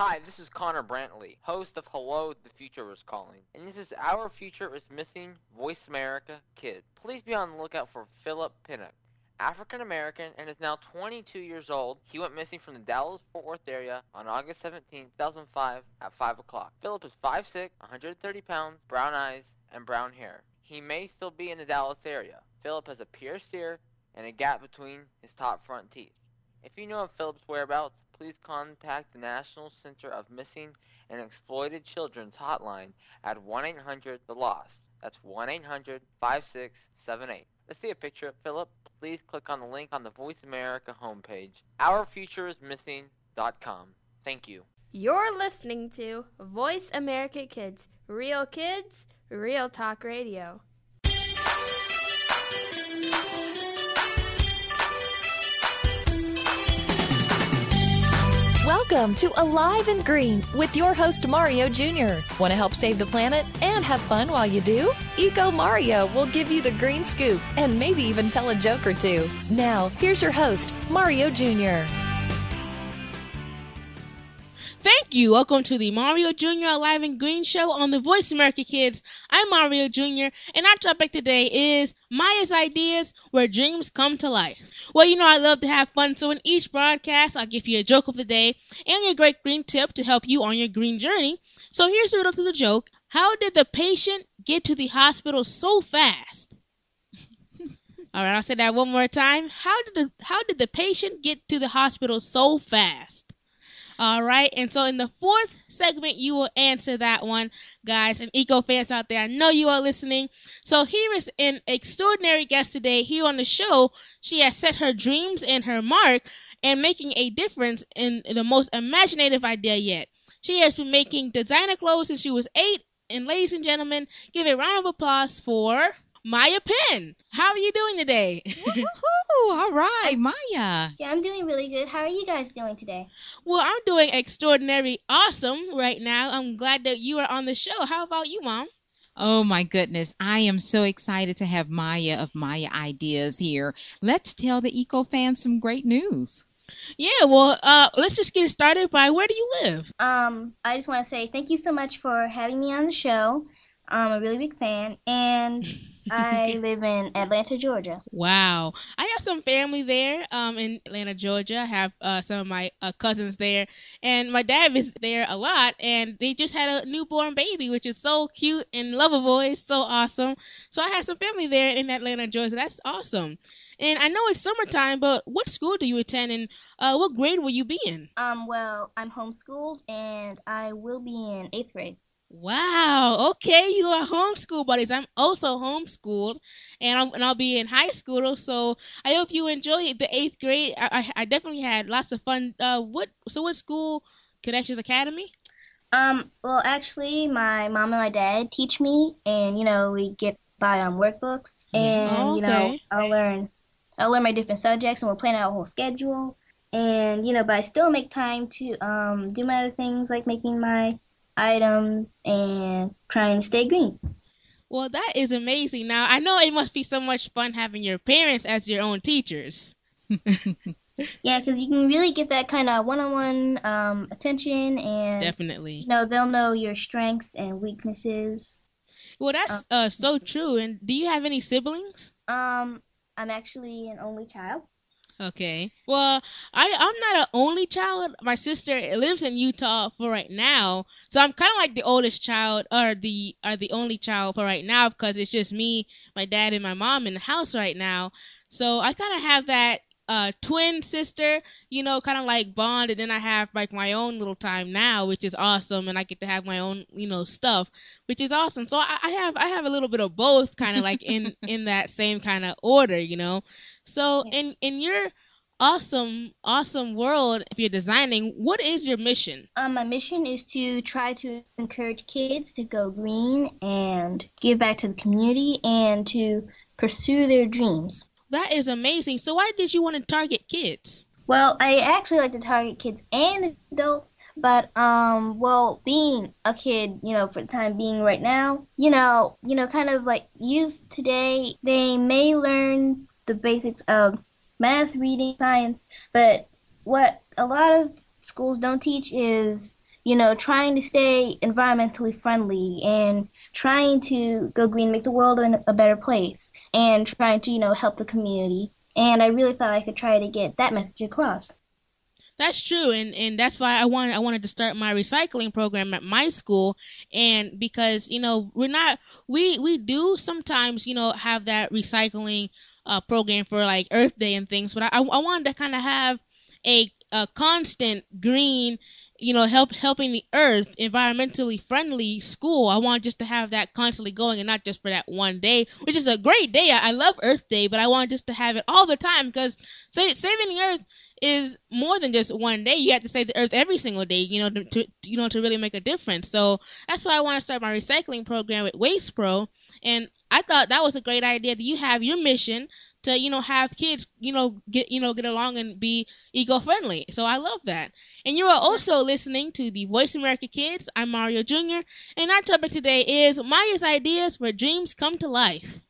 Hi, this is Connor Brantley, host of Hello, the Future is Calling. And this is Our Future is Missing Voice America Kid. Please be on the lookout for Philip Pinnock. African American and is now 22 years old. He went missing from the Dallas Fort Worth area on August 17, 2005 at 5 o'clock. Philip is 5'6, 130 pounds, brown eyes, and brown hair. He may still be in the Dallas area. Philip has a pierced ear and a gap between his top front teeth. If you know of Philip's whereabouts, please contact the National Center of Missing and Exploited Children's hotline at 1-800-THE-LOST. That's 1-800-5678. Let's see a picture of Philip. Please click on the link on the Voice America homepage, ourfutureismissing.com. Thank you. You're listening to Voice America Kids, real kids, real talk radio. Welcome to Alive and Green with your host Mario Jr. Want to help save the planet and have fun while you do? Eco Mario will give you the green scoop and maybe even tell a joke or two. Now, here's your host, Mario Jr. Thank you. Welcome to the Mario Jr. Alive and Green Show on the Voice America Kids. I'm Mario Jr. and our topic today is Maya's Ideas Where Dreams Come to Life. Well, you know, I love to have fun, so in each broadcast, I'll give you a joke of the day and a great green tip to help you on your green journey. So here's the riddle to the joke. How did the patient get to the hospital so fast? All right, I'll say that one more time. How did the how did the patient get to the hospital so fast? All right. And so in the fourth segment, you will answer that one, guys. And eco fans out there, I know you are listening. So here is an extraordinary guest today here on the show. She has set her dreams and her mark and making a difference in the most imaginative idea yet. She has been making designer clothes since she was eight. And ladies and gentlemen, give a round of applause for Maya Penn. How are you doing today? Woohoo! All right, Maya. Yeah, I'm doing really good. How are you guys doing today? Well, I'm doing extraordinary awesome right now. I'm glad that you are on the show. How about you, Mom? Oh my goodness. I am so excited to have Maya of Maya Ideas here. Let's tell the eco fans some great news. Yeah, well, uh, let's just get started by where do you live? Um, I just want to say thank you so much for having me on the show. I'm a really big fan, and I live in Atlanta, Georgia. Wow, I have some family there, um, in Atlanta, Georgia. I have uh, some of my uh, cousins there, and my dad is there a lot. And they just had a newborn baby, which is so cute and lovable. It's so awesome. So I have some family there in Atlanta, Georgia. That's awesome. And I know it's summertime, but what school do you attend, and uh, what grade will you be in? Um, well, I'm homeschooled, and I will be in eighth grade. Wow. Okay, you are homeschool buddies. I'm also homeschooled, and I'm and I'll be in high school. So I hope you enjoy the eighth grade. I, I, I definitely had lots of fun. Uh, what? So what school? Connections Academy. Um, well, actually, my mom and my dad teach me, and you know, we get by on workbooks, and Oh, you know. I'll learn, I'll learn my different subjects, and we'll plan out a whole schedule, and you know, but I still make time to um do my other things like making my items and trying to stay green. Well, that is amazing. Now I know it must be so much fun having your parents as your own teachers. Yeah, because you can really get that kind of one-on-one um, attention, and Definitely. you know, they'll know your strengths and weaknesses. Well, that's uh so true. And do you have any siblings? Um, I'm actually an only child. Okay. Well, I I'm not an only child. My sister lives in Utah for right now, so I'm kind of like the oldest child or the or the only child for right now because it's just me, my dad, and my mom in the house right now. So I kind of have that uh twin sister, you know, kind of like bond, and then I have like my own little time now, which is awesome, and I get to have my own you know stuff, which is awesome. So I, I have I have a little bit of both, kind of like in in that same kind of order, you know. So in in your awesome awesome world, if you're designing, what is your mission? Um, my mission is to try to encourage kids to go green and give back to the community and to pursue their dreams. That is amazing. So why did you want to target kids? Well, I actually like to target kids and adults, but um, well, being a kid, you know, for the time being right now, you know, you know, kind of like youth today, they may learn the basics of math, reading, science, but what a lot of schools don't teach is you know, trying to stay environmentally friendly and trying to go green, make the world a better place, and trying to, you know, help the community. And I really thought I could try to get that message across. That's true, and and that's why I wanted I wanted to start my recycling program at my school, and because you know we're not we we do sometimes you know have that recycling uh, program for like Earth Day and things, but I I wanted to kind of have a a constant green you know, help helping the earth, environmentally friendly school. I want just to have that constantly going and not just for that one day, which is a great day. I, I love Earth Day, but I want just to have it all the time because saving the earth is more than just one day. You have to save the earth every single day, you know, to, you know to really make a difference. So that's why I want to start my recycling program with Waste Pro, and I thought that was a great idea. That you have your mission to you know have kids you know get you know get along and be eco friendly. So I love that. And you are also listening to the Voice America Kids. I'm Mario Jr. and our topic today is Maya's ideas where dreams come to life.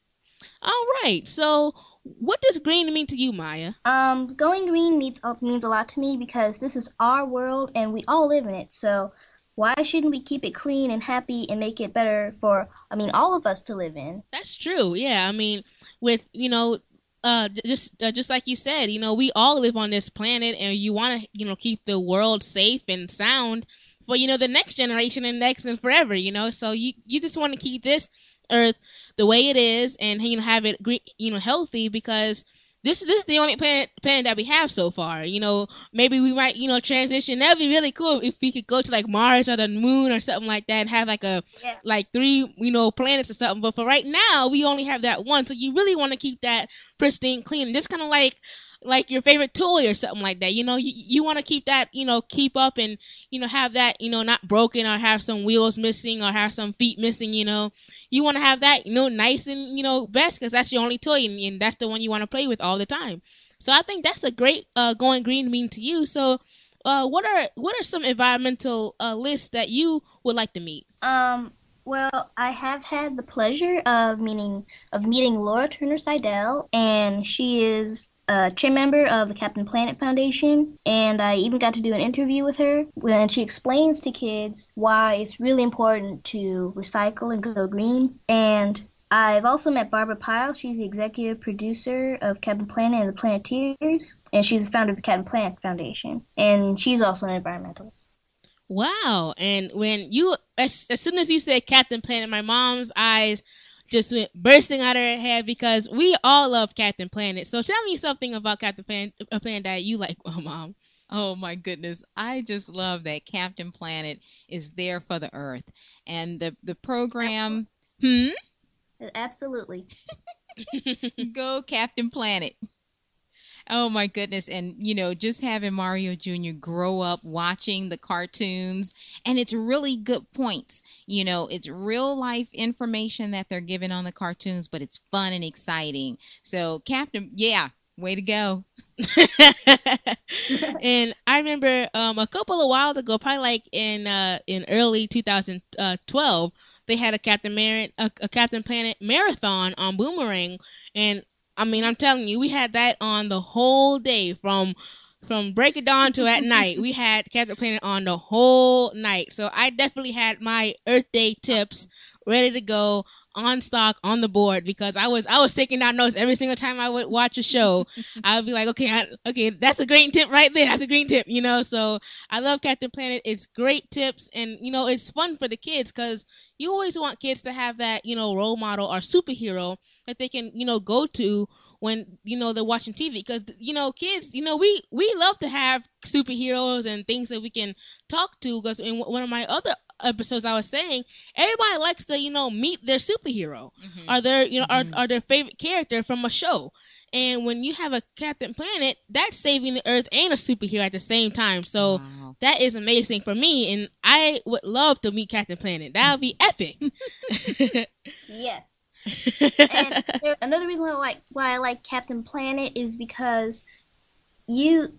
All right, so what does green mean to you, Maya? Um, going green means uh, means a lot to me because this is our world and we all live in it. So why shouldn't we keep it clean and happy and make it better for I mean all of us to live in? That's true. Yeah, I mean with you know uh, just uh, just like you said, you know, we all live on this planet, and you want to, you know, keep the world safe and sound for you know the next generation and next and forever. You know, so you you just want to keep this Earth the way it is, and you know, have it you know healthy because this this is the only planet planet that we have so far. You know, maybe we might you know transition. That'd be really cool if we could go to like Mars or the Moon or something like that and have like a yeah. like three you know planets or something. But for right now, we only have that one. So you really want to keep that pristine, clean, just kind of like like your favorite toy or something like that. You know, you, you want to keep that, you know, keep up and, you know, have that, you know, not broken or have some wheels missing or have some feet missing, you know. You want to have that, you know, nice and, you know, best because that's your only toy and, and that's the one you want to play with all the time. So I think that's a great uh, going green mean to you. So uh, what are what are some environmental uh, lists that you would like to meet? Um, well, I have had the pleasure of meeting of meeting Laura Turner Seydel, and she is a chair member of the Captain Planet Foundation, and I even got to do an interview with her when she explains to kids why it's really important to recycle and go green. And I've also met Barbara Pyle. She's the executive producer of Captain Planet and the Planeteers, and she's the founder of the Captain Planet Foundation. And she's also an environmentalist. Wow! And when you, as, as soon as you said Captain Planet, my mom's eyes just went bursting out of her head because we all love Captain Planet. So tell me something about Captain Planet, a planet that you like, oh, mom. Oh my goodness. I just love that Captain Planet is there for the earth. And the the program Hmm? Absolutely. Go Captain Planet. Oh my goodness. And, you know, just having Mario Jr. grow up watching the cartoons, and it's really good points. You know, it's real life information that they're giving on the cartoons, but it's fun and exciting. So, Captain, yeah, way to go. and I remember um, a couple of while ago, probably like in uh, in early 2012, they had a Captain Mar- a, a Captain Planet marathon on Boomerang, and I mean, I'm telling you, we had that on the whole day from from break of dawn to at night. We had Captain Planet on the whole night. So I definitely had my Earth Day tips ready to go on stock on the board because I was I was taking down notes every single time I would watch a show. I would be like, okay, I, okay, that's a green tip right there. That's a green tip, you know. So I love Captain Planet. It's great tips, and you know, it's fun for the kids because you always want kids to have that you know role model or superhero that they can you know go to when you know they're watching TV because you know kids you know we we love to have superheroes and things that we can talk to because in one of my other episodes I was saying, everybody likes to, you know, meet their superhero mm-hmm. or their, you know, mm-hmm. or, or their favorite character from a show. And when you have a Captain Planet, that's saving the Earth and a superhero at the same time. So wow. that is amazing for me, and I would love to meet Captain Planet. That would be epic. yes. And another reason why I like why I like Captain Planet is because you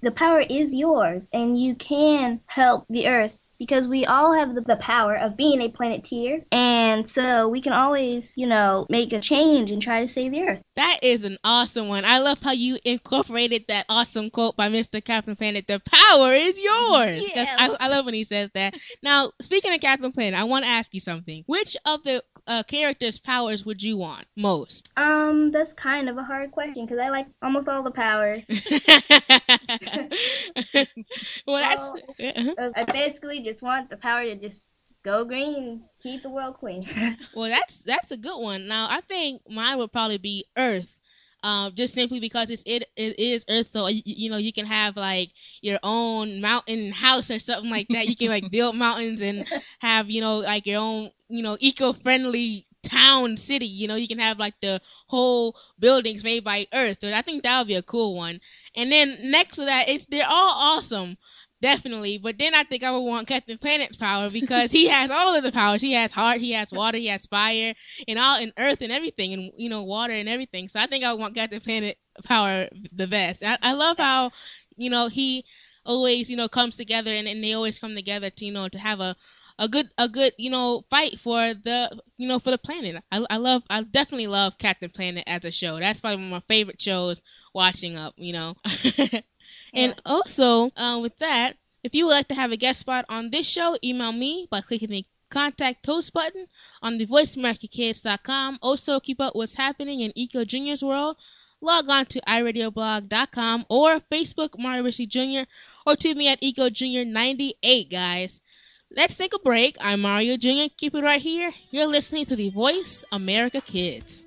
the power is yours and you can help the earth because we all have the, power of being a planeteer, and so we can always, you know, make a change and try to save the Earth. That is an awesome one. I love how you incorporated that awesome quote by Mr. Captain Planet. The power is yours. Yes. I, I love when he says that. Now, speaking of Captain Planet, I want to ask you something. Which of the uh, characters' powers would you want most? Um, that's kind of a hard question because I like almost all the powers. well, that's. Well, uh-huh. I basically just want the power to just go green and keep the world clean. Well, that's that's a good one. Now, I think mine would probably be Earth. Um, just simply because it's it, it is Earth, so you, you know you can have like your own mountain house or something like that. You can like build mountains and have you know like your own you know eco-friendly town city. You know you can have like the whole buildings made by Earth. And I think that would be a cool one. And then next to that, it's they're all awesome. Definitely, but then I think I would want Captain Planet's power because he has all of the powers. He has heart, he has water, he has fire, and all and earth and everything, and you know water and everything. So I think I would want Captain Planet power the best. I, I love how you know he always you know comes together and, and they always come together to you know to have a a good a good you know fight for the you know for the planet. I, I love I definitely love Captain Planet as a show. That's probably one of my favorite shows watching up. You know. And also, uh, with that, if you would like to have a guest spot on this show, email me by clicking the contact host button on the voiceamericakids.com. Also, keep up what's happening in Eco Junior's world. Log on to iradioblog.com or Facebook Mario Ritchie Jr. or to me at Eco Junior 98, guys. Let's take a break. I'm Mario Jr. Keep it right here. You're listening to the Voice America Kids.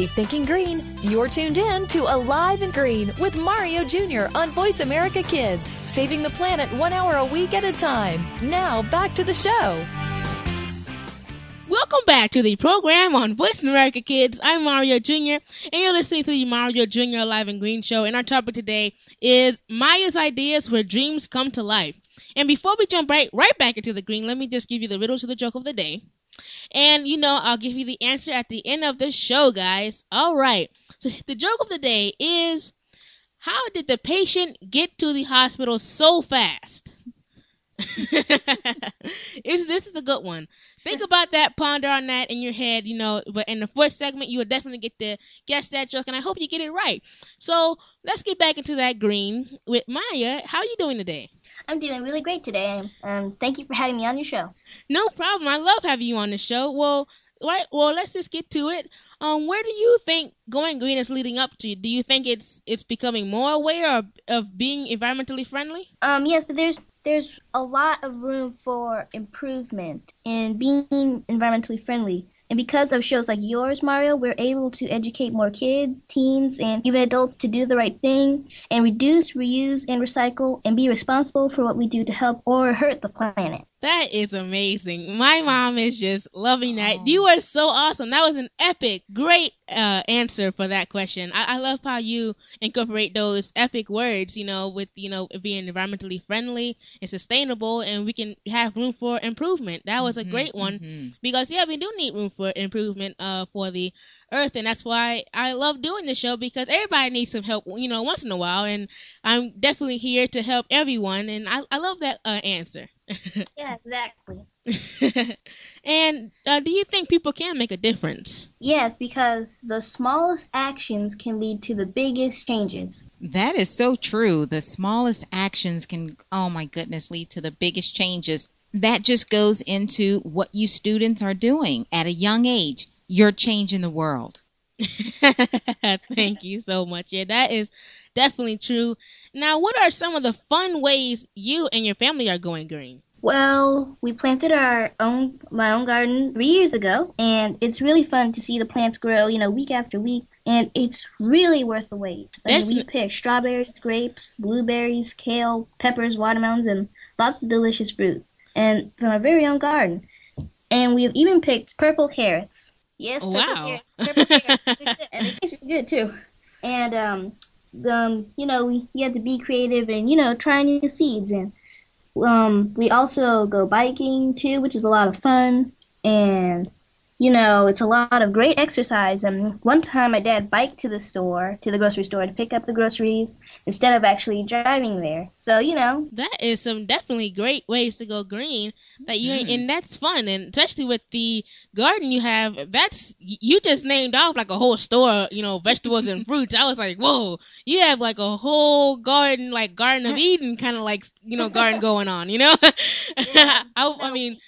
Keep thinking green. You're tuned in to Alive and Green with Mario Jr. on Voice America Kids, saving the planet one hour a week at a time. Now, back to the show. Welcome back to the program on Voice America Kids. I'm Mario Jr. and you're listening to the Mario Jr. Live and Green Show. And our topic today is Maya's ideas where dreams come to life. And before we jump right right back into the green, let me just give you the riddle to the joke of the day. And you know, I'll give you the answer at the end of the show, guys. All right. So the joke of the day is how did the patient get to the hospital so fast? is this is a good one. Think about that, ponder on that in your head, you know. But in the first segment, you will definitely get to guess that joke, and I hope you get it right. So let's get back into that green with Maya. How are you doing today? I'm doing really great today. Um, thank you for having me on your show. No problem. I love having you on the show. Well, right. Well, let's just get to it. Um, where do you think going green is leading up to? Do you think it's it's becoming more aware of, of being environmentally friendly? Um, yes, but there's there's a lot of room for improvement in being environmentally friendly. And because of shows like yours, Mario, we're able to educate more kids, teens, and even adults to do the right thing and reduce, reuse, and recycle and be responsible for what we do to help or hurt the planet. That is amazing. My mom is just loving that. Oh. You are so awesome. That was an epic, great uh, answer for that question. I-, I love how you incorporate those epic words, you know, with, you know, being environmentally friendly and sustainable and we can have room for improvement. That was a Mhm, great one mhm. because, yeah, we do need room for improvement uh, for the earth. And that's why I love doing this show because everybody needs some help, you know, once in a while. And I'm definitely here to help everyone. And I, I love that uh, answer. Yeah, exactly. and uh, do you think people can make a difference? Yes, because the smallest actions can lead to the biggest changes. That is so true. The smallest actions can, oh my goodness, lead to the biggest changes. That just goes into what you students are doing at a young age. You're changing the world. Thank you so much. Yeah, that is definitely true. Now, what are some of the fun ways you and your family are going green? Well, we planted our own my own garden three years ago, and it's really fun to see the plants grow, you know, week after week, and it's really worth the wait. Mean, we picked strawberries, grapes, blueberries, kale, peppers, watermelons, and lots of delicious fruits, and from our very own garden. And we've even picked purple carrots. Yes, purple Wow. carrots. Purple carrots. and they taste really good too. And um, um, you know, you have to be creative and you know try new seeds and um, we also go biking too, which is a lot of fun. And, you know, it's a lot of great exercise. And one time my dad biked to the store, to the grocery store to pick up the groceries instead of actually driving there. So, you know, That is some definitely great ways to go green. That you Mhm. and that's fun, and especially with the garden you have. That's you just named off like a whole store, you know, vegetables and fruits. I was like, whoa, you have like a whole garden, like Garden of Eden, kind of like you know, garden going on. You know, I, I mean,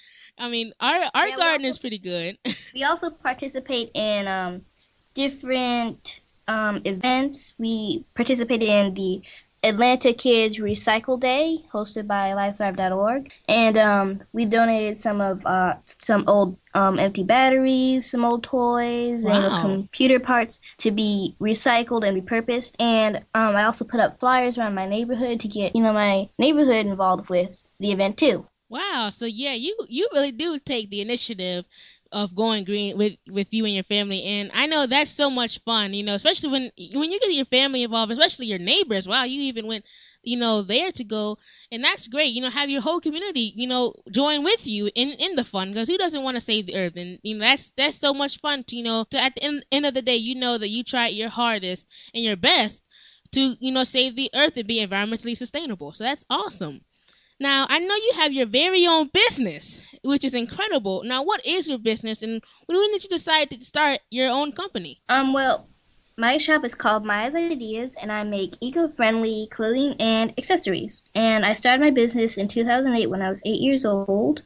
I mean, our our Yeah, garden also- is pretty good. we also participate in um, different um, events. We participated in the Atlanta Kids Recycle Day, hosted by LiveThrive.org, and um, we donated some of uh, some old um, empty batteries, some old toys, and computer parts to be recycled and repurposed. And um, I also put up flyers around my neighborhood to get you know my neighborhood involved with the event too. Wow. So yeah, you you really do take the initiative of going green with with you and your family, and I know that's so much fun. You know, especially when when you get your family involved, especially your neighbors. Wow, you even went you know there to go, and that's great. You know, have your whole community you know join with you in in the fun because who doesn't want to save the earth? And you know that's that's so much fun. To, you know, to at the end, end of the day, you know that you tried your hardest and your best to you know save the earth and be environmentally sustainable. So that's awesome. Now, I know you have your very own business, which is incredible. Now, what is your business and when did you decide to start your own company? Um, well, my shop is called Maya's Ideas, and I make eco-friendly clothing and accessories. And I started my business in 2008 when I was eight years old,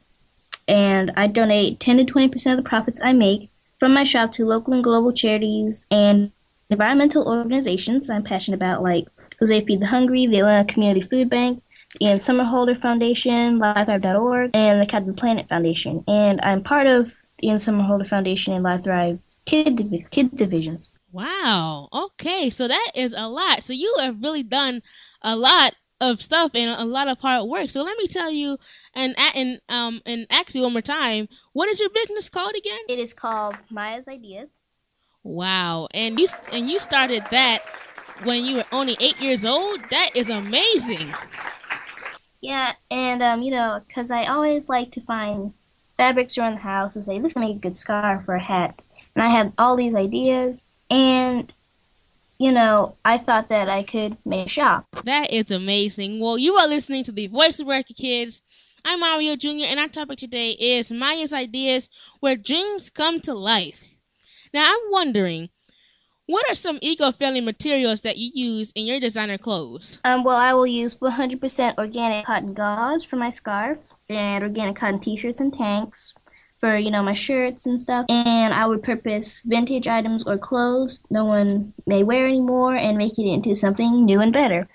and I donate 10 to 20 percent of the profits I make from my shop to local and global charities and environmental organizations I'm passionate about, like Hosea Feed the Hungry, the Atlanta Community Food Bank, the Ian Somerhalder Foundation, LiveThrive.org, and the Captain Planet Foundation. And I'm part of the Ian Somerhalder Foundation and LiveThrive Kid, Divi- Kid Divisions. Wow. Okay, so that is a lot. So you have really done a lot of stuff and a lot of hard work. So let me tell you and and um and ask you one more time, what is your business called again? It is called Maya's Ideas. Wow. And you and you started that when you were only 8 years old? That is amazing. Yeah, and um, you know, because I always like to find fabrics around the house and say this can make a good scarf or a hat. And I had all these ideas, and you know, I thought that I could make a shop. That is amazing. Well, you are listening to the Voice of America Kids. I'm Mario Jr., and our topic today is Maya's Ideas Where Dreams Come to Life. Now, I'm wondering, what are some eco friendly materials that you use in your designer clothes? Um, well, I will use 100% organic cotton gauze for my scarves, and organic cotton t-shirts and tanks. for you know my shirts and stuff and i would purpose vintage items or clothes no one may wear anymore and make it into something new and better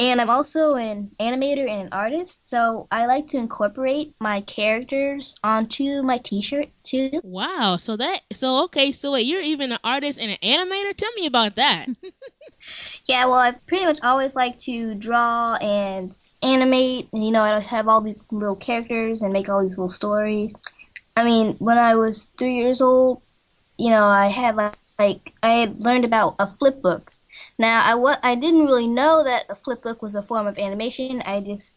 and i'm also an animator and an artist so i like to incorporate my characters onto my t-shirts too Wow. So that so okay. So wait, you're even an artist and an animator. Tell me about that. yeah well i pretty much always like to draw and animate and you know i have all these little characters and make all these little stories i mean when i was three years old you know i had like, like i had learned about a flip book now i wa- i didn't really know that a flip book was a form of animation i just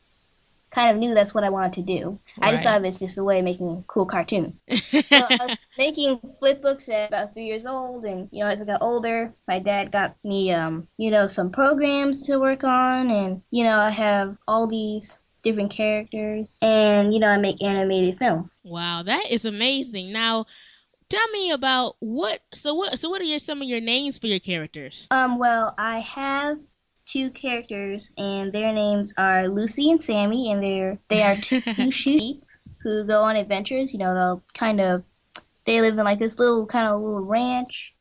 kind of knew that's what i wanted to do i just thought it as just a way of making cool cartoons so I was making flip books at about three years old, and you know, as I got older, my dad got me, um, you know, some programs to work on, and you know, I have all these different characters, and you know, I make animated films. wow, that is amazing. Now, tell me about what. So what? So what are your some of your names for your characters? Um, well, I have two characters, and their names are Lucy and Sammy, and they're they are two sheep who go on adventures. You know, they'll kind of they live in like this little kind of little ranch,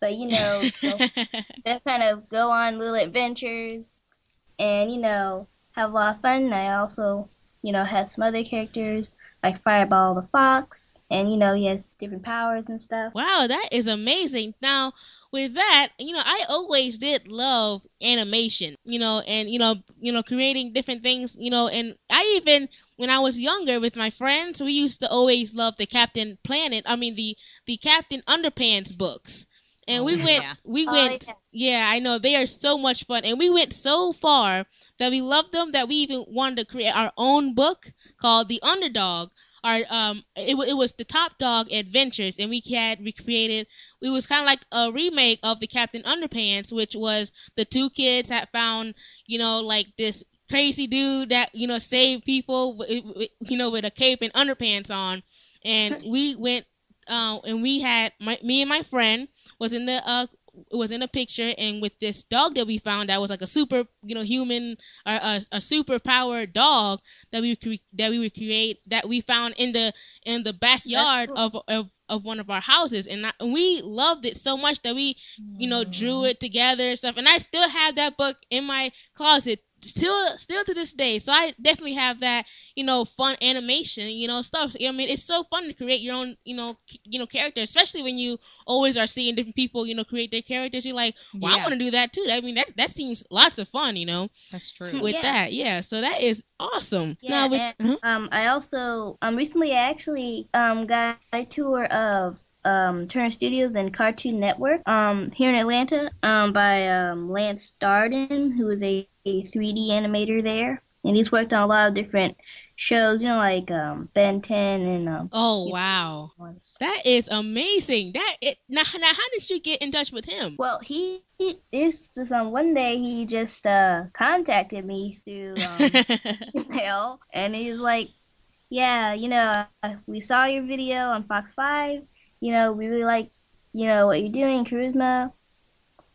but you know. they'll they kind of go on little adventures and you know have a lot of fun. And I also you know have some other characters like Fireball the Fox, and you know he has different powers and stuff. Wow, that is amazing. Now, with that, you know, I always did love animation, you know, and you know, you know, creating different things, you know, and I even when I was younger with my friends, we used to always love the Captain Planet, I mean the the Captain Underpants books. And Oh, we went yeah. we Oh, went yeah, I know they are so much fun and we went so far that we loved them that we even wanted to create our own book called The Underdog. Our um it, it was the Top Dog Adventures and we had recreated it was kind of like a remake of the Captain Underpants which was the two kids that found you know like this crazy dude that you know saved people you know with a cape and underpants on and we went uh, and we had my me and my friend was in the uh was in a picture and with this dog that we found that was like a super you know human or a, a super powered dog that we cre- that we would create that we found in the in the backyard of, of of one of our houses. And, I, and we loved it so much that we you know drew it together and stuff. And I still have that book in my closet still still to this day. So I definitely have that you know fun animation you know stuff. You know, I mean? It's so fun to create your own you know c- you know character especially when you always are seeing different people you know create their characters. You're like well I want to do that too. I mean that that seems lots of fun you know That's true. with Yeah. that. Yeah so that is awesome. Yeah, now with, and, uh-huh. um, I also um recently I actually um got a tour of um Turner Studios and Cartoon Network um here in Atlanta um by um Lance Darden who is a, a 3D animator there and he's worked on a lot of different shows you know like um Ben 10 and um oh wow ones. that is amazing that it now, now how did you get in touch with him Well, he, he this um one day he just uh contacted me through um email and he's like, "Yeah, you know, uh, we saw your video on Fox 5. You know, we really like, you know, what you're doing, charisma."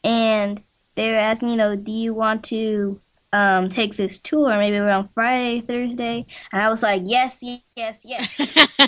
And they were asking, you know, do you want to um take this tour maybe around Friday, Thursday? And I was like, "Yes, yes, yes, yes."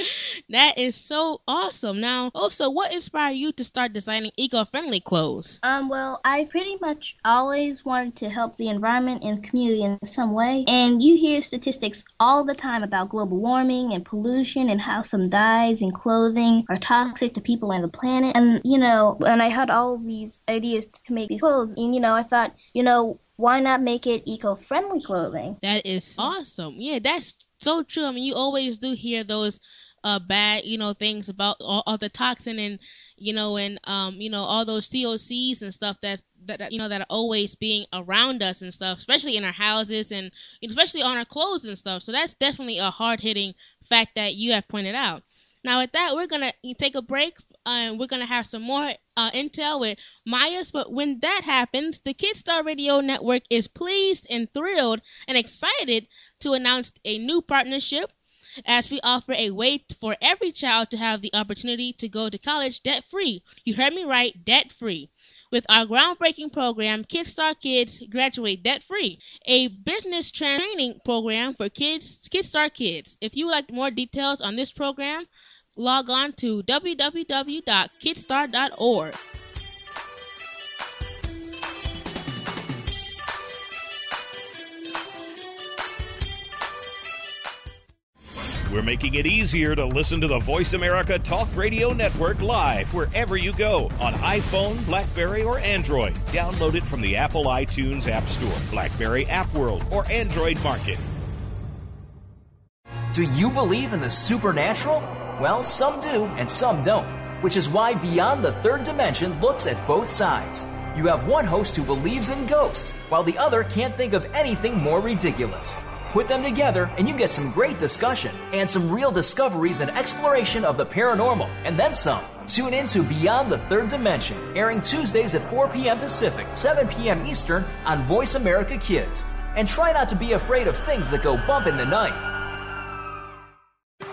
that is so awesome. Now, also, what inspired you to start designing eco-friendly clothes? Um, well, I pretty much always wanted to help the environment and community in some way. And you hear statistics all the time about global warming and pollution and how some dyes and clothing are toxic to people and the planet. And, you know, and I had all these ideas to make these clothes. And, you know, I thought, you know, why not make it eco friendly clothing? That is awesome. Yeah, that's so true. I mean, you always do hear those uh bad, you know, things about all, all the toxin and you know and um you know all those COCs and stuff that's that, that you know that are always being around us and stuff, especially in our houses and especially on our clothes and stuff. So that's definitely a hard-hitting fact that you have pointed out. Now, with that, we're gonna take a break. And we're gonna have some more uh, intel with Myers. But when that happens, the Kidstar Radio Network is pleased and thrilled and excited to announce a new partnership as we offer a way for every child to have the opportunity to go to college debt free. You heard me right, debt free. With our groundbreaking program, Kidstar Kids Graduate Debt Free, a business training program for kids, Kidstar Kids. If you would like more details on this program, log on to www.kidstar.org. We're making it easier to listen to the Voice America Talk Radio Network live wherever you go on iPhone, Blackberry, or Android. Download it from the Apple iTunes App Store, Blackberry App World, or Android Market. Do you believe in the supernatural? Well, some do and some don't, which is why Beyond the Third Dimension looks at both sides. You have one host who believes in ghosts, while the other can't think of anything more ridiculous. Put them together, and you get some great discussion and some real discoveries and exploration of the paranormal, and then some. Tune in to Beyond the Third Dimension, airing Tuesdays at 4 p.m. Pacific, 7 p.m. Eastern on Voice America Kids. And try not to be afraid of things that go bump in the night.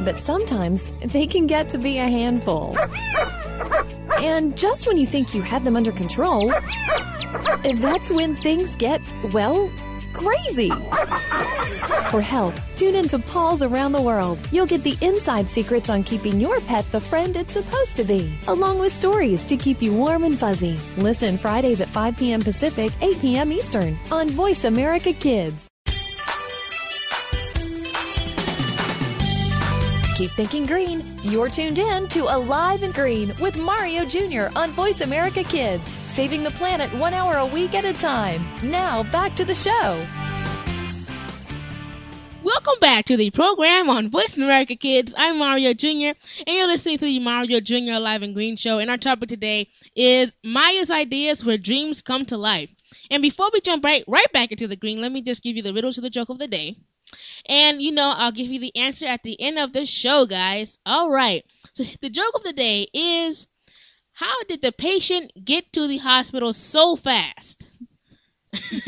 but sometimes they can get to be a handful. And just when you think you have them under control, that's when things get, well, crazy. For help, tune in to Paws Around the World. You'll get the inside secrets on keeping your pet the friend it's supposed to be, along with stories to keep you warm and fuzzy. Listen Fridays at 5 p.m. Pacific, 8 p.m. Eastern on Voice America Kids. Keep thinking green. You're tuned in to Alive and Green with Mario Jr. on Voice America Kids, saving the planet one hour a week at a time. Now, back to the show. Welcome back to the program on Voice America Kids. I'm Mario Jr. and you're listening to the Mario Jr. Alive and Green Show. And our topic today is Maya's ideas where dreams come to life. And before we jump right right back into the green, let me just give you the riddle to the joke of the day. And you know, I'll give you the answer at the end of the show, guys. All right. So the joke of the day is how did the patient get to the hospital so fast?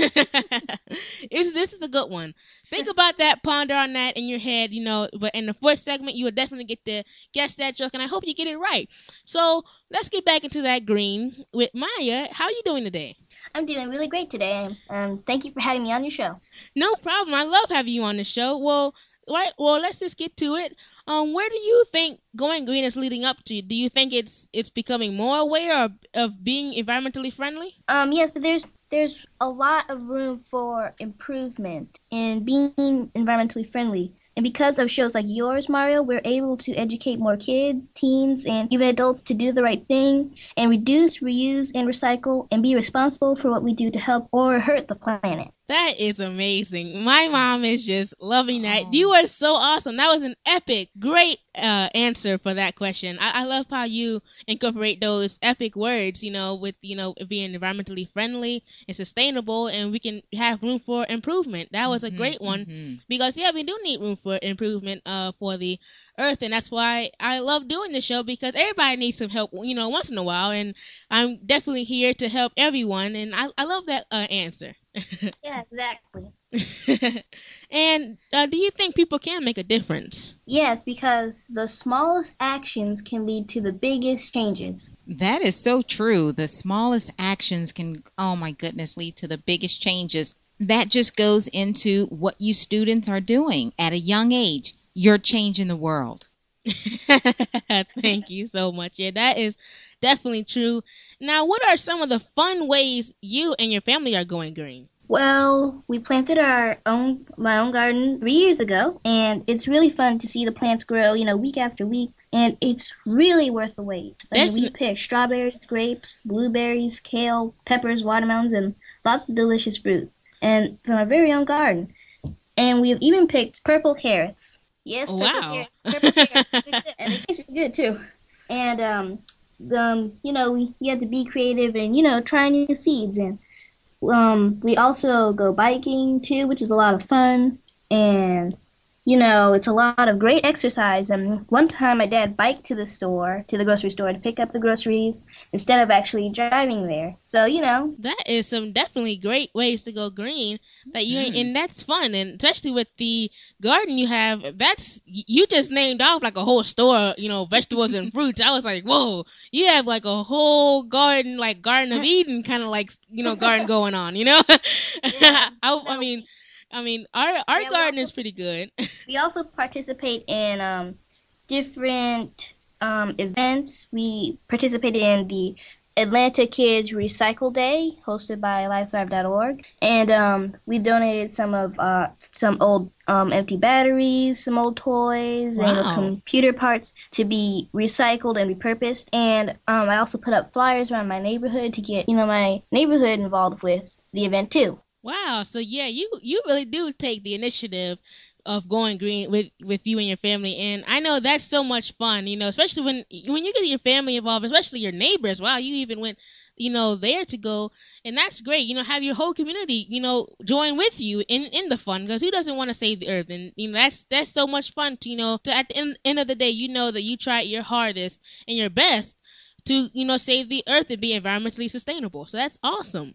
is this is a good one. Think about that, ponder on that in your head, you know. But in the first segment, you will definitely get to guess that joke, and I hope you get it right. So let's get back into that green with Maya. How are you doing today? I'm doing really great today. Um, thank you for having me on your show. No problem. I love having you on the show. Well, right. Well, let's just get to it. Um, where do you think going green is leading up to? Do you think it's it's becoming more aware of, of being environmentally friendly? Um, yes, but there's there's a lot of room for improvement in being environmentally friendly. And because of shows like yours, Mario, we're able to educate more kids, teens, and even adults to do the right thing and reduce, reuse, and recycle and be responsible for what we do to help or hurt the planet. That is amazing. My mom is just loving that. You are so awesome. That was an epic, great uh, answer for that question. I-, I love how you incorporate those epic words, you know, with, you know, being environmentally friendly and sustainable and we can have room for improvement. That was a Mhm, great one mhm. because, yeah, we do need room for improvement uh, for the earth. And that's why I love doing this show because everybody needs some help, you know, once in a while. And I'm definitely here to help everyone. And I, I love that uh, answer. Yeah, exactly. and uh, do you think people can make a difference? Yes, because the smallest actions can lead to the biggest changes. That is so true. The smallest actions can, oh my goodness, lead to the biggest changes. that just goes into what you students are doing at a young age. You're changing the world. Thank you so much. Yeah, that is definitely true. Now, what are some of the fun ways you and your family are going green? Well, we planted our own my own garden three years ago, and it's really fun to see the plants grow. You know, week after week, and it's really worth the wait. I mean, we picked strawberries, grapes, blueberries, kale, peppers, watermelons, and lots of delicious fruits, and from our very own garden. And we've even picked purple carrots. Yes, purple Wow. carrots. Purple carrots. and they taste really good too. And um, um, you know, we you have to be creative and you know try new seeds and um, we also go biking too, which is a lot of fun. And, you know, it's a lot of great exercise. And one time my dad biked to the store, to the grocery store to pick up the groceries instead of actually driving there. So, you know, That is some definitely great ways to go green. That you Mm-hmm. and that's fun, and especially with the garden you have. That's you just named off like a whole store, you know, vegetables and fruits. I was like, whoa, you have like a whole garden, like Garden of Eden, kind of like you know, garden going on. You know, I, I mean, I mean, our our Yeah, garden also- is pretty good. we also participate in um, different um, events. We participated in the Atlanta Kids Recycle Day, hosted by LiveThrive.org, and um, we donated some of uh, some old um, empty batteries, some old toys, and computer parts to be recycled and repurposed. And um, I also put up flyers around my neighborhood to get you know my neighborhood involved with the event too. Wow. So yeah, you you really do take the initiative of going green with with you and your family, and I know that's so much fun. You know, especially when when you get your family involved, especially your neighbors. Wow, you even went you know there to go, and that's great. You know, have your whole community you know join with you in in the fun because who doesn't want to save the earth? And you know that's that's so much fun. To, you know, to at the end, end of the day, you know that you tried your hardest and your best to you know save the earth and be environmentally sustainable. So that's awesome.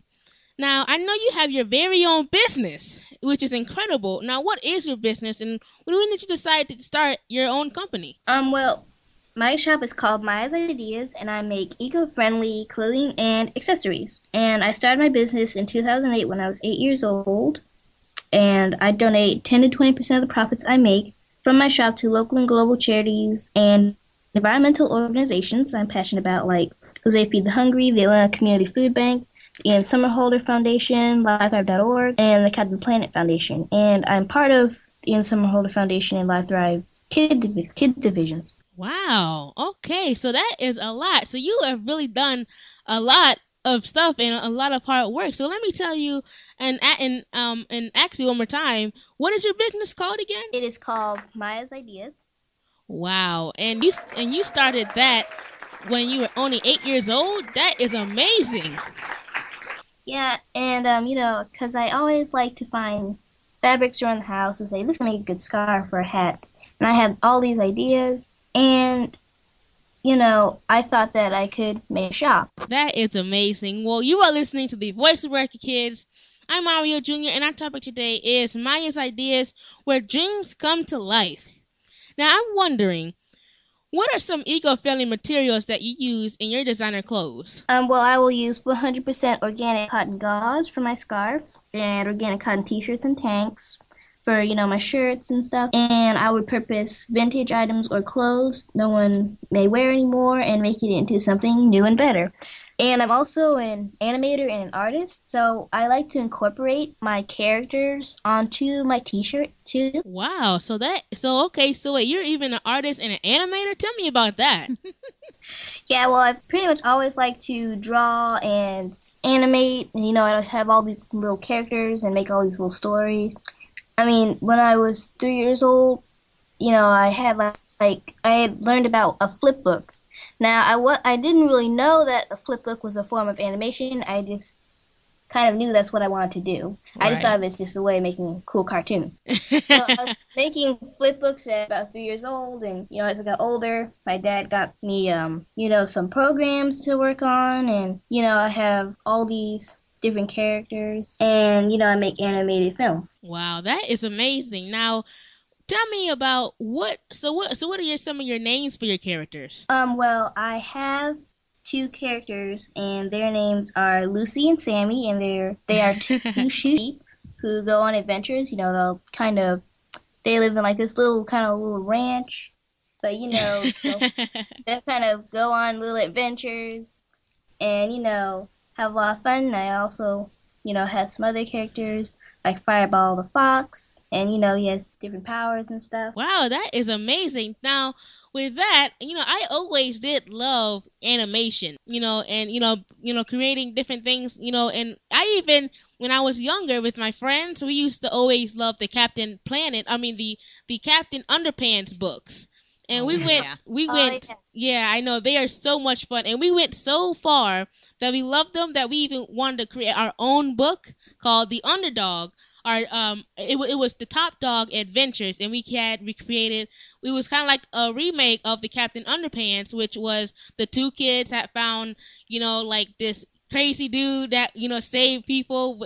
Now, I know you have your very own business, which is incredible. Now, what is your business and when did you decide to start your own company? Um, well, my shop is called Maya's Ideas, and I make eco-friendly clothing and accessories. And I started my business in 2008 when I was eight years old, and I donate 10 to 20 percent of the profits I make from my shop to local and global charities and environmental organizations I'm passionate about, like Hosea Feed the Hungry, the Atlanta Community Food Bank, the Ian Somerhalder Foundation, LiveThrive.org, and the Captain Planet Foundation. And I'm part of the Ian Somerhalder Foundation and LiveThrive Kid, Divi- Kid Divisions. Wow. Okay, so that is a lot. So you have really done a lot of stuff and a lot of hard work. So let me tell you and and um and ask you one more time, what is your business called again? It is called Maya's Ideas. Wow. And you and you started that when you were only 8 years old? That is amazing. Yeah, and um, you know, 'cause I always like to find fabrics around the house and say this can make a good scarf or a hat. And I had all these ideas, and you know, I thought that I could make a shop. That is amazing. Well, you are listening to the Voice of America Kids. I'm Mario Jr., and our topic today is Maya's Ideas Where Dreams Come to Life. Now, I'm wondering, what are some eco friendly materials that you use in your designer clothes? Um, well, I will use 100% organic cotton gauze for my scarves and organic cotton t-shirts and tanks for, you know, my shirts and stuff. And I would purpose vintage items or clothes no one may wear anymore and make it into something new and better. And I'm also an animator and an artist, so I like to incorporate my characters onto my t-shirts too. Wow, so that, so okay, so wait, you're even an artist and an animator? Tell me about that. Yeah, well, I pretty much always like to draw and animate, and you know, I have all these little characters and make all these little stories. I mean, when I was three years old, you know, I had like, like I had learned about a flip book. Now, I wa- I didn't really know that a flip book was a form of animation. I just kind of knew that's what I wanted to do. I just thought it as just a way of making cool cartoons. so I was making flip books at about three years old, and you know, as I got older, my dad got me, um, you know, some programs to work on, and you know, I have all these different characters, and you know, I make animated films. Wow, that is amazing. Now, tell me about what, so what, so what are your, some of your names for your characters? Um, well, I have two characters, and their names are Lucy and Sammy, and they're they are two sheep. who go on adventures. You know, they'll kind of they live in like this little kind of little ranch, but you know they'll, they'll kind of go on little adventures, and you know have a lot of fun. And I also you know have some other characters like Fireball the Fox, and you know he has different powers and stuff. Wow, that is amazing. Now, with that, you know, I always did love animation, you know, and you know, you know, creating different things, you know, and I even when I was younger with my friends, we used to always love the Captain Planet. I mean the the Captain Underpants books. And oh, we went, yeah. we Oh, went, yeah, I know they are so much fun, and we went so far that we loved them that we even wanted to create our own book called The Underdog. Our um, it, it was the Top Dog Adventures, and we had recreated. It was kind of like a remake of the Captain Underpants, which was the two kids that found, you know, like this crazy dude that you know saved people,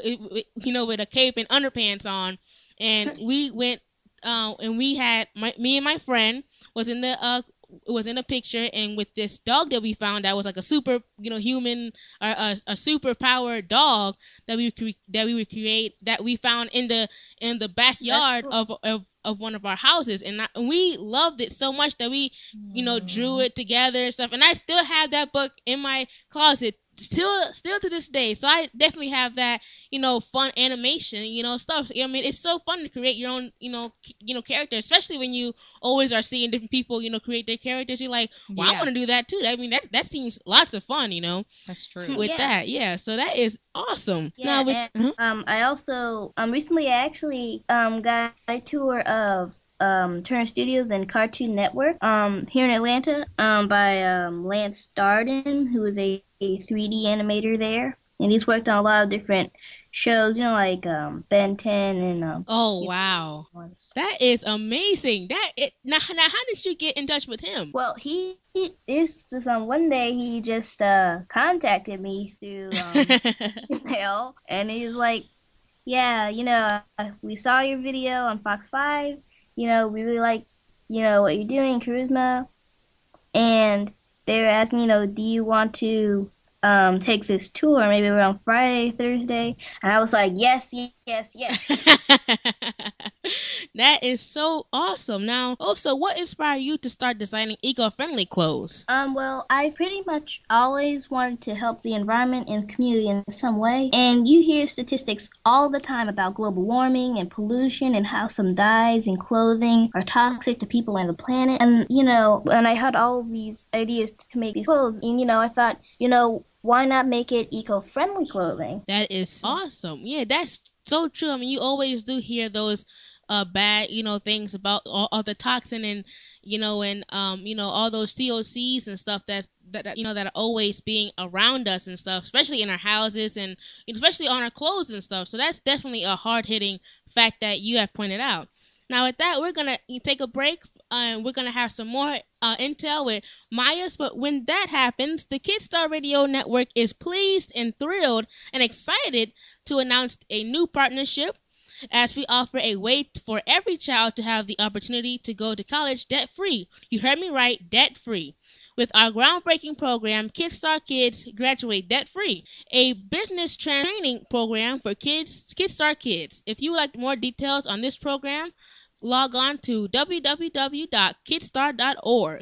you know, with a cape and underpants on, and we went, uh, and we had my, me and my friend was in the uh was in a picture and with this dog that we found that was like a super you know human or a, a super powered dog that we cre- that we would create that we found in the in the backyard of, of of one of our houses. And, I, and we loved it so much that we you know drew it together and stuff. And I still have that book in my closet still still to this day. So I definitely have that you know fun animation you know stuff. You know, I mean it's so fun to create your own you know c- you know character especially when you always are seeing different people you know create their characters. You're like well I want to do that too. I mean that that seems lots of fun you know That's true. with Yeah. that. Yeah so that is awesome. Yeah, now with and, uh-huh. um, I also um recently I actually um got a tour of um Turner Studios and Cartoon Network um here in Atlanta um by um Lance Darden who is a, a 3D animator there. And he's worked on a lot of different shows you know like um Ben 10 and um oh wow. Ones. that is amazing. That it now, now how did you get in touch with him? Well, he, he this this um one day he just uh contacted me through um email. And he's like, yeah, you know, uh, we saw your video on Fox Five. You know, we really like, you know, what you're doing, charisma, and they were asking, you know, do you want to um take this tour maybe around Friday, Thursday? And I was like, yes, yes, yes, yes. that is so awesome now also what inspired you to start designing eco-friendly clothes Um, well, I pretty much always wanted to help the environment and community in some way. And you hear statistics all the time about global warming and pollution and how some dyes and clothing are toxic to people and the planet. And, you know, and I had all these ideas to make these clothes. And, you know, I thought, you know, why not make it eco friendly clothing? That is awesome. Yeah, that's so true. I mean, you always do hear those uh bad, you know, things about all, all the toxin and you know and um you know all those COCs and stuff that's that, that you know that are always being around us and stuff, especially in our houses and especially on our clothes and stuff. So that's definitely a hard-hitting fact that you have pointed out. Now, with that, we're gonna take a break, and we're gonna have some more uh, intel with Myers. But when that happens, the Kidstar Radio Network is pleased and thrilled and excited to announce a new partnership as we offer a way for every child to have the opportunity to go to college debt free. You heard me right, debt free. With our groundbreaking program, Kidstar Kids Graduate Debt Free, a business training program for kids, Kidstar Kids. If you would like more details on this program, log on to www.kidstar.org.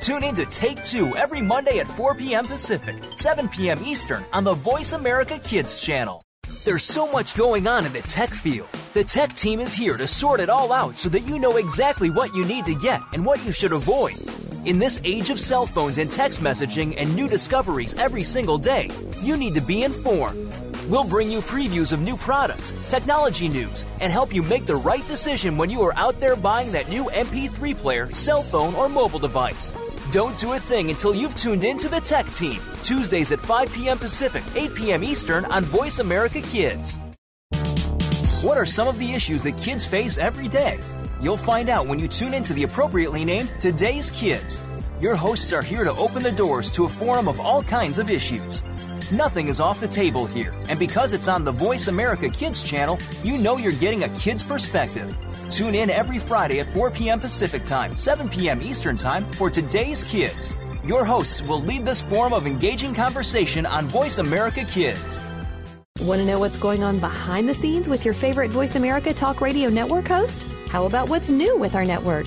Tune in to Take Two every Monday at 4 p.m. Pacific, 7 p.m. Eastern on the Voice America Kids channel. There's so much going on in the tech field. The tech team is here to sort it all out so that you know exactly what you need to get and what you should avoid. In this age of cell phones and text messaging and new discoveries every single day, you need to be informed. We'll bring you previews of new products, technology news, and help you make the right decision when you are out there buying that new MP3 player, cell phone, or mobile device. Don't do a thing until you've tuned in to the Tech Team, Tuesdays at 5 p.m. Pacific, 8 p.m. Eastern on Voice America Kids. What are some of the issues that kids face every day? You'll find out when you tune into the appropriately named Today's Kids. Your hosts are here to open the doors to a forum of all kinds of issues. Nothing is off the table here, and because it's on the Voice America Kids channel, you know you're getting a kid's perspective. Tune in every Friday at 4 p.m. Pacific Time, 7 p.m. Eastern Time for Today's Kids. Your hosts will lead this forum of engaging conversation on Voice America Kids. Want to know what's going on behind the scenes with your favorite Voice America Talk Radio Network host? How about what's new with our network?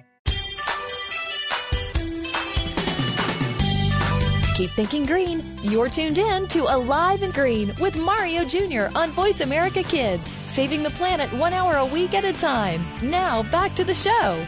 Keep thinking green. You're tuned in to Alive and Green with Mario Jr. on Voice America Kids, saving the planet one hour a week at a time. Now, back to the show.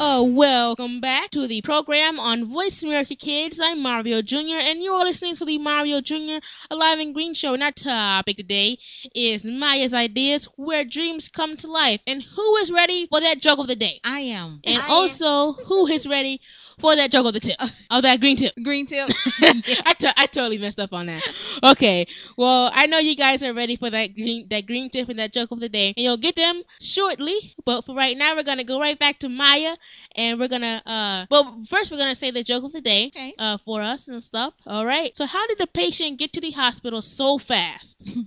Oh, welcome back to the program on Voice America Kids. I'm Mario Jr. and you're listening to the Mario Jr. Alive and Green Show. And our topic today is Maya's Ideas, where dreams come to life. And who is ready for that joke of the day? I am. And also, who is ready for that joke of the tip? Of that green tip. Green tip. I, to- I totally messed up on that. Okay. Well, I know you guys are ready for that green that green tip and that joke of the day. And you'll get them shortly. But for right now, we're gonna go right back to Maya and we're gonna uh well first we're gonna say the joke of the day Okay. uh for us and stuff. All right. So how did the patient get to the hospital so fast?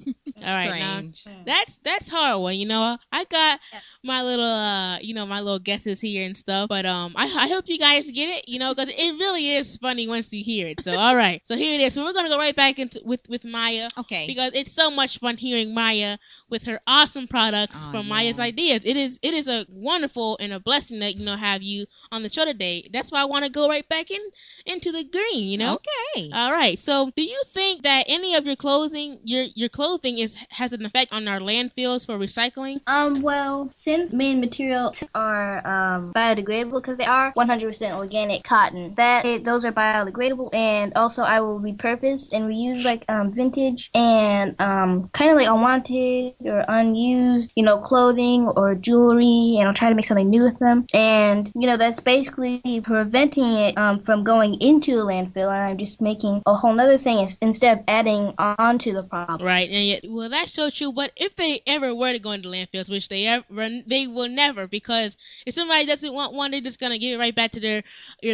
All right, now that's that's hard one. You know, I got my little uh you know my little guesses here and stuff, but um I, I hope you guys get it. You know, because it really is funny once you hear it. So all right, so here it is. So we're gonna go right back into with with Maya Okay. because it's so much fun hearing Maya with her awesome products Oh, from yeah. Maya's ideas. It is it is a wonderful and a blessing that you know have you on the show today. That's why I want to go right back in into the green. You know. Okay. All right. So, do you think that any of your clothing, your your clothing, is has an effect on our landfills for recycling? Um, well, since main materials are um, biodegradable because they are 100% organic cotton, that it, those are biodegradable, and also I will repurpose and reuse like um, vintage and um, kind of like unwanted or unused, you know, clothing or jewelry, and I'll try to make something new with them. And you know, that's basically preventing it um, from going into a landfill, and I'm just making a whole other thing instead of adding on to the problem. Right. And yet, well, that's so true. But if they ever were to go into landfills, which they ever, they will never, because if somebody doesn't want one, they're just gonna give it right back to their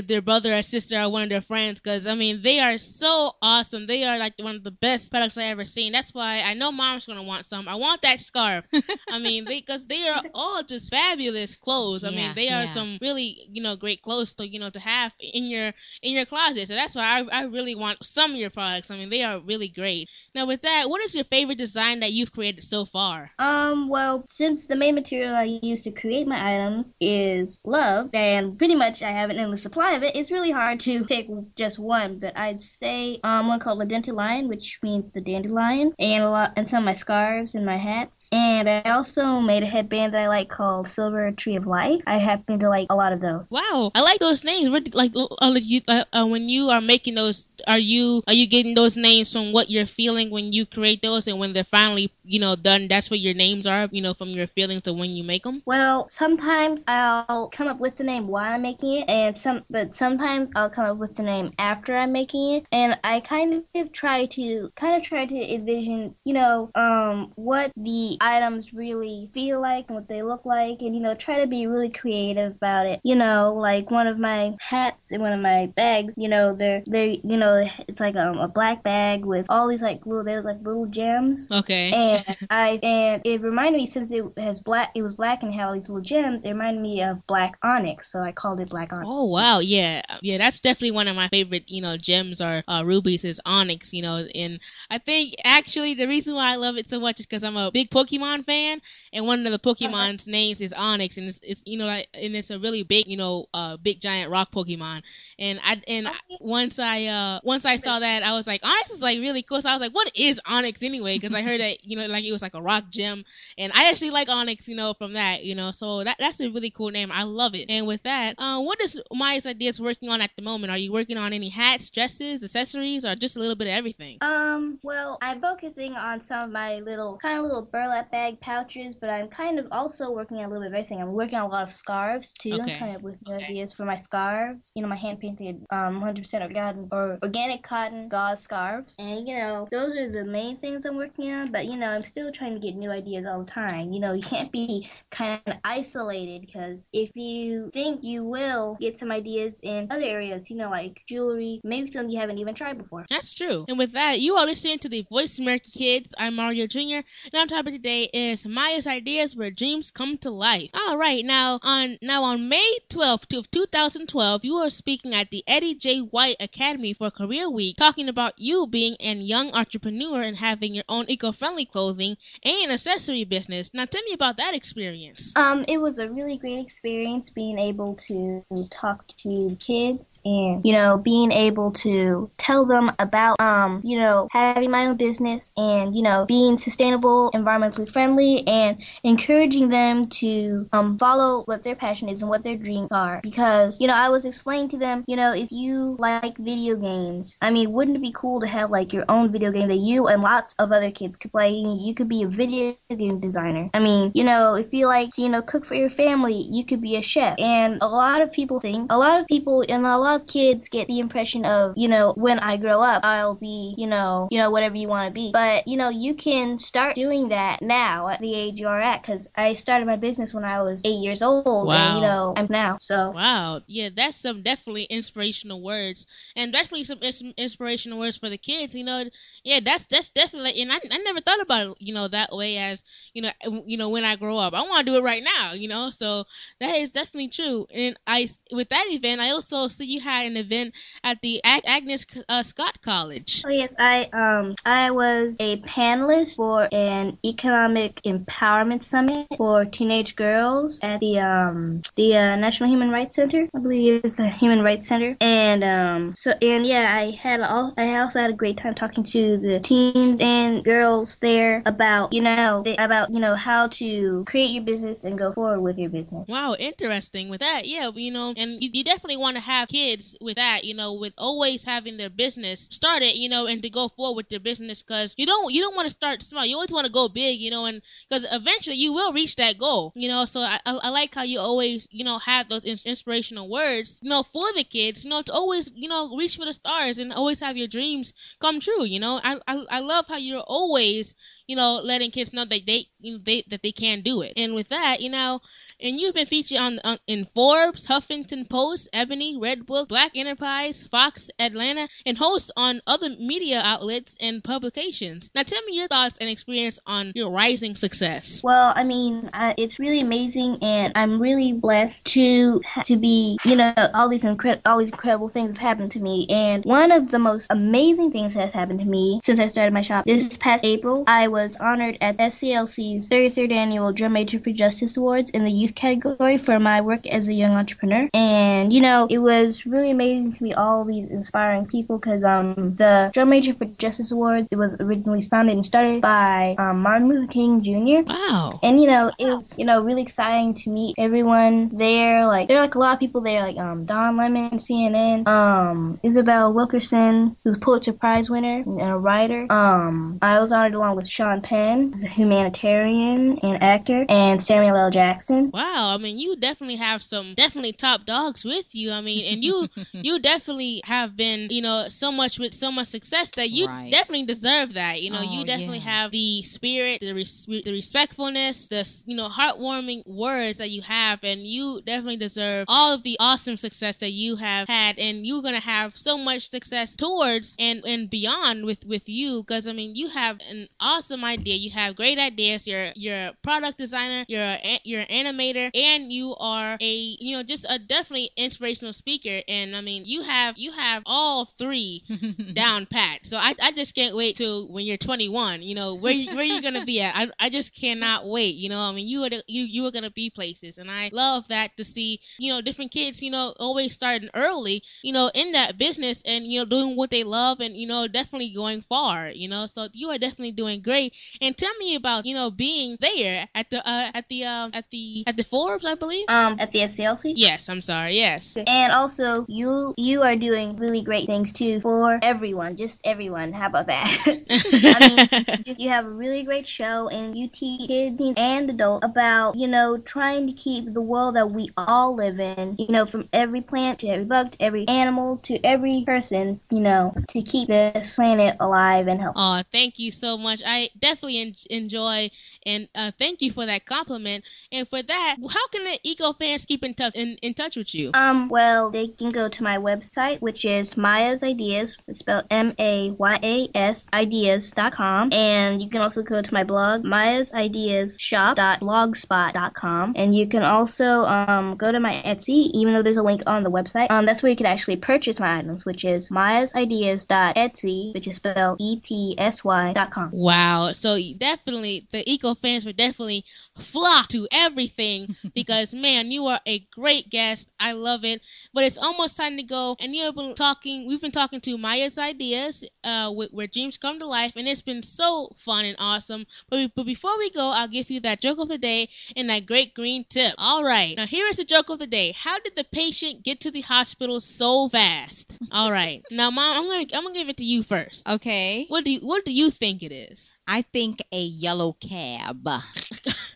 their brother or sister or one of their friends. Because I mean, they are so awesome. They are like one of the best products I ever seen. That's why I know mom's gonna want some. I want that scarf. I mean, because they are all just fabulous clothes. I mean, they are yeah. some really you know great clothes to you know to have in your in your closet. So that's why I, I really want some of your products. I mean, they are really great. Now, with that, what is your favorite design design that you've created so far? Um, well, since the main material I use to create my items is love, and pretty much I have an endless supply of it, it's really hard to pick just one. But I'd say um one called the dandelion, which means the dandelion, and a lot and some of my scarves and my hats. And I also made a headband that I like called Silver Tree of Life. I happen to like a lot of those. Wow, I like those names. Where, like, uh, you, uh, uh, when you are making those, are you are you getting those names from what you're feeling when you create those, and when they're finally you know done, that's what your names are. You know, from your feelings to when you make them. Well, sometimes I'll come up with the name while I'm making it, and some, but sometimes I'll come up with the name after I'm making it, and I kind of try to kind of try to envision, you know, um, what the items really feel like and what they look like, and you know, try to be really creative about it. You know, like one of my hats and one of my bags, you know, they're they you know, it's like um, a black bag with all these like little look like little gems. Okay. And I and it reminded me since it has black, it was black and had all these little gems. It reminded me of black onyx, so I called it black onyx. Oh wow, yeah, yeah, that's definitely one of my favorite, you know, gems or uh, rubies is onyx. You know, and I think actually the reason why I love it so much is because I'm a big Pokemon fan, and one of the Pokemon's uh-huh. names is Onix, and it's, it's you know like and it's a really big, you know, uh, big giant rock Pokemon. And I and I, once I uh once I saw that, I was like, Onix is like really cool. So I was like, what is Onyx anyway? Because I heard that you know like it was like a rock gem, and I actually like Onyx you know, from that, you know. So that that's a really cool name. I love it. And with that, uh, what is Maya's ideas working on at the moment? Are you working on any hats, dresses, accessories, or just a little bit of everything? Um, well, I'm focusing on some of my little kind of little burlap bag pouches, but I'm kind of also working on a little bit of everything. I'm working on a lot of scarves too. Okay. I'm kind of with new okay. ideas for my scarves. You know, my hand painted um 100% organic or organic cotton gauze scarves, and you know those are the main things I'm working on. But you know, I'm still trying to get new ideas all the time. You know, you can't be kind of isolated because if you think you will get some ideas in other areas, you know, like jewelry, maybe something you haven't even tried before. That's true. And with that, you are listening to the Voice America Kids. I'm Mario Jr. And our topic today is Maya's ideas where dreams come to life. All right, now on now on May 12th of 2012, you are speaking at the Eddie J. White Academy for Career Week, talking about you being a young entrepreneur and having your own eco-friendly clothing and accessory business. Now, tell me about that experience. Um, it was a really great experience being able to talk to kids and you know being able to tell them about um you know having my own business and you know being sustainable, environmentally friendly, and encouraging them to um follow what their passion is and what their dreams are. Because you know I was explaining to them, you know, if you like video games, I mean, wouldn't it be cool to have like your own video game that you and lots of other kids could play? You could be a video game designer. I mean, you know, if you like, you know, cook for your family, you could be a chef. And a lot of people think, a lot of people and a lot of kids get the impression of, you know, when I grow up, I'll be, you know, you know, whatever you want to be. But, you know, you can start doing that now at the age you're at because I started my business when I was eight years old. Wow. And, you know, I'm now. So. Wow. Yeah, that's some definitely inspirational words and definitely some, some inspirational words for the kids. You know, yeah, that's, that's definitely, and I, I never thought about it, you know, that way as, you know, you know, when I grow up. I want to do it right now, you know. So that is definitely true. And I, with that event, I also see you had an event at the Ag- Agnes uh, Scott College. Oh yes, I um I was a panelist for an economic empowerment summit for teenage girls at the um the uh, National Human Rights Center. I believe is the Human Rights Center. And um so and yeah, I had all I also had a great time talking to the teens and girls there about you know about you know how to create your business and go forward with your business. Wow, interesting with that. Yeah, you know, and you, you definitely want to have kids with that, you know, with always having their business started, you know, and to go forward with their business because you don't you don't want to start small. You always want to go big, you know, and because eventually you will reach that goal, you know. So I, I, I like how you always, you know, have those inspirational words, you know, for the kids, you know, to always, you know, reach for the stars and always have your dreams come true. You know, I I, I love how you're always, you know, letting kids know that they, you know, they that they can do it. And with that, you know, and you've been featured on, on in Forbes, Huffington Post, Ebony, Redbook, Black Enterprise, Fox, Atlanta, and hosts on other media outlets and publications. Now, tell me your thoughts and experience on your rising success. Well, I mean, uh, it's really amazing, and I'm really blessed to to be, you know, all these incre- all these incredible things have happened to me. And one of the most amazing things that has happened to me since I started my shop this past April, I was honored at SCLC's 33rd annual Drum Major for Justice Awards in the category for my work as a young entrepreneur. And you know, it was really amazing to meet all these inspiring people because um the Drum Major for Justice Awards it was originally founded and started by um, Martin Luther King Jr. Wow. And you know, it was you know really exciting to meet everyone there. Like there are like a lot of people there, like um Don Lemon, CNN, um Isabel Wilkerson, who's a Pulitzer Prize winner and a writer. Um, I was honored along with Sean Penn, who's a humanitarian and actor, and Samuel L. Jackson. Wow, I mean, you definitely have some definitely top dogs with you. I mean, and you you definitely have been, you know, so much with so much success that you Right. definitely deserve that. You know, you Oh, definitely yeah. have the spirit, the res- the respectfulness, the you know heartwarming words that you have, and you definitely deserve all of the awesome success that you have had, and you're gonna have so much success towards and and beyond with with you. Because I mean, you have an awesome idea. You have great ideas. You're you're a product designer. You're a, you're an animator, and you are a you know just a definitely inspirational speaker. And I mean, you have you have all three down pat. So I, I just can't wait till when you're 21. You know where you, where you gonna be at. I, I just cannot wait. You know I mean you are the, you you are gonna be places, and I love that to see you know different kids. You know always starting early. You know in that business and you know doing what they love and you know definitely going far. You know so you are definitely doing great. And tell me about you know being there at the uh, at the uh, at the at the Forbes I believe. Um, at the SCLC. Yes, I'm sorry. Yes. And also, you you are doing really great things too for everyone, just everyone. How about that? I mean, you- you have a really great show, and you teach kids and adults about you know trying to keep the world that we all live in. You know, from every plant to every bug to every animal to every person. You know, to keep this planet alive and healthy. Oh, thank you so much. I definitely en- enjoy and uh, thank you for that compliment. And for that, how can the eco fans keep in touch in, in touch with you? Um, well, they can go to my website, which is Maya's Ideas. It's spelled M A Y A S Ideas.com. And you can also go to my blog, Maya's Ideas Shop.blogspot.com. And you can also um, go to my Etsy, even though there's a link on the website. Um, that's where you can actually purchase my items, which is Maya's Ideas.etsy, which is spelled E T S Y.com. Wow. So definitely the eco fans were definitely flock to everything because man, you are a great guest. I love it. But it's almost time to go and you've been talking we've been talking to Maya's ideas, uh wh- where dreams come to life and it's been so fun and awesome. But, but before we go, I'll give you that joke of the day and that great green tip. All right. Now here is the joke of the day. How did the patient get to the hospital so fast? All right. Now mom, I'm gonna I'm gonna give it to you first. Okay. What do you what do you think it is? I think a yellow cab.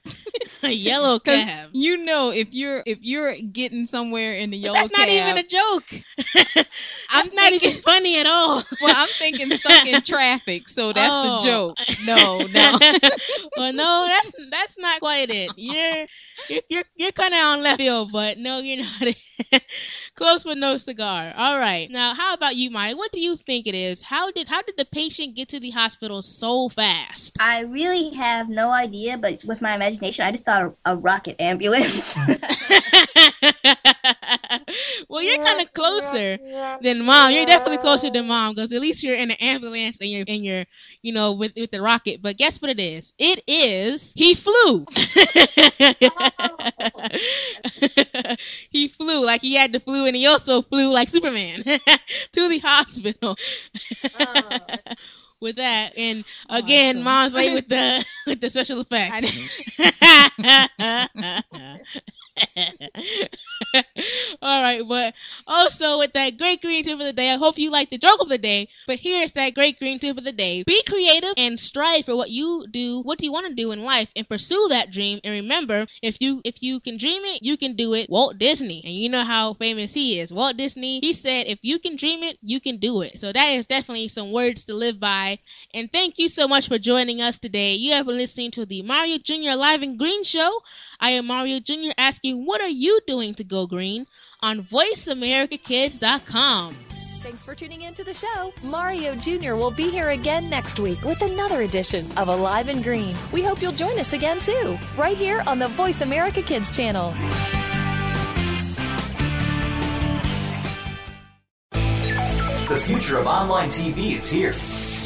a yellow cab. You know, if you're if you're getting somewhere in the yellow cab That's not cab, even a joke. That's not even funny at all. well, I'm thinking stuck in traffic, so that's Oh. the joke. No, no. well, no, that's that's not quite it. You're you're you're, you're kind of on left field, but no, you're not. Close but no cigar. All right. Now, how about you, Mike? What do you think it is? How did how did the patient get to the hospital so fast? I really have no idea, but with my imagination, I just thought a, a rocket ambulance. well, you're kind of closer than mom. You're definitely closer than mom because at least you're in an ambulance and you're and you're you know with with the rocket. But guess what it is? It is he flew. he flew like he had the flu, and he also flew like Superman to the hospital. With that, and again, mom's late with the with the special effects. All right, but also with that great green tip of the day, I hope you like the joke of the day. But here's that great green tip of the day: be creative and strive for what you do, what do you want to do in life, and pursue that dream. And remember, if you if you can dream it, you can do it. Walt Disney, and you know how famous he is. Walt Disney, he said, "If you can dream it, you can do it." So that is definitely some words to live by. And thank you so much for joining us today. You have been listening to the Mario Jr. Live and Green Show. I am Mario Jr. asking, what are you doing to go green on VoiceAmericaKids.com. Thanks for tuning in to the show. Mario Jr. will be here again next week with another edition of Alive and Green. We hope you'll join us again too, right here on the Voice America Kids channel. The future of online TV is here.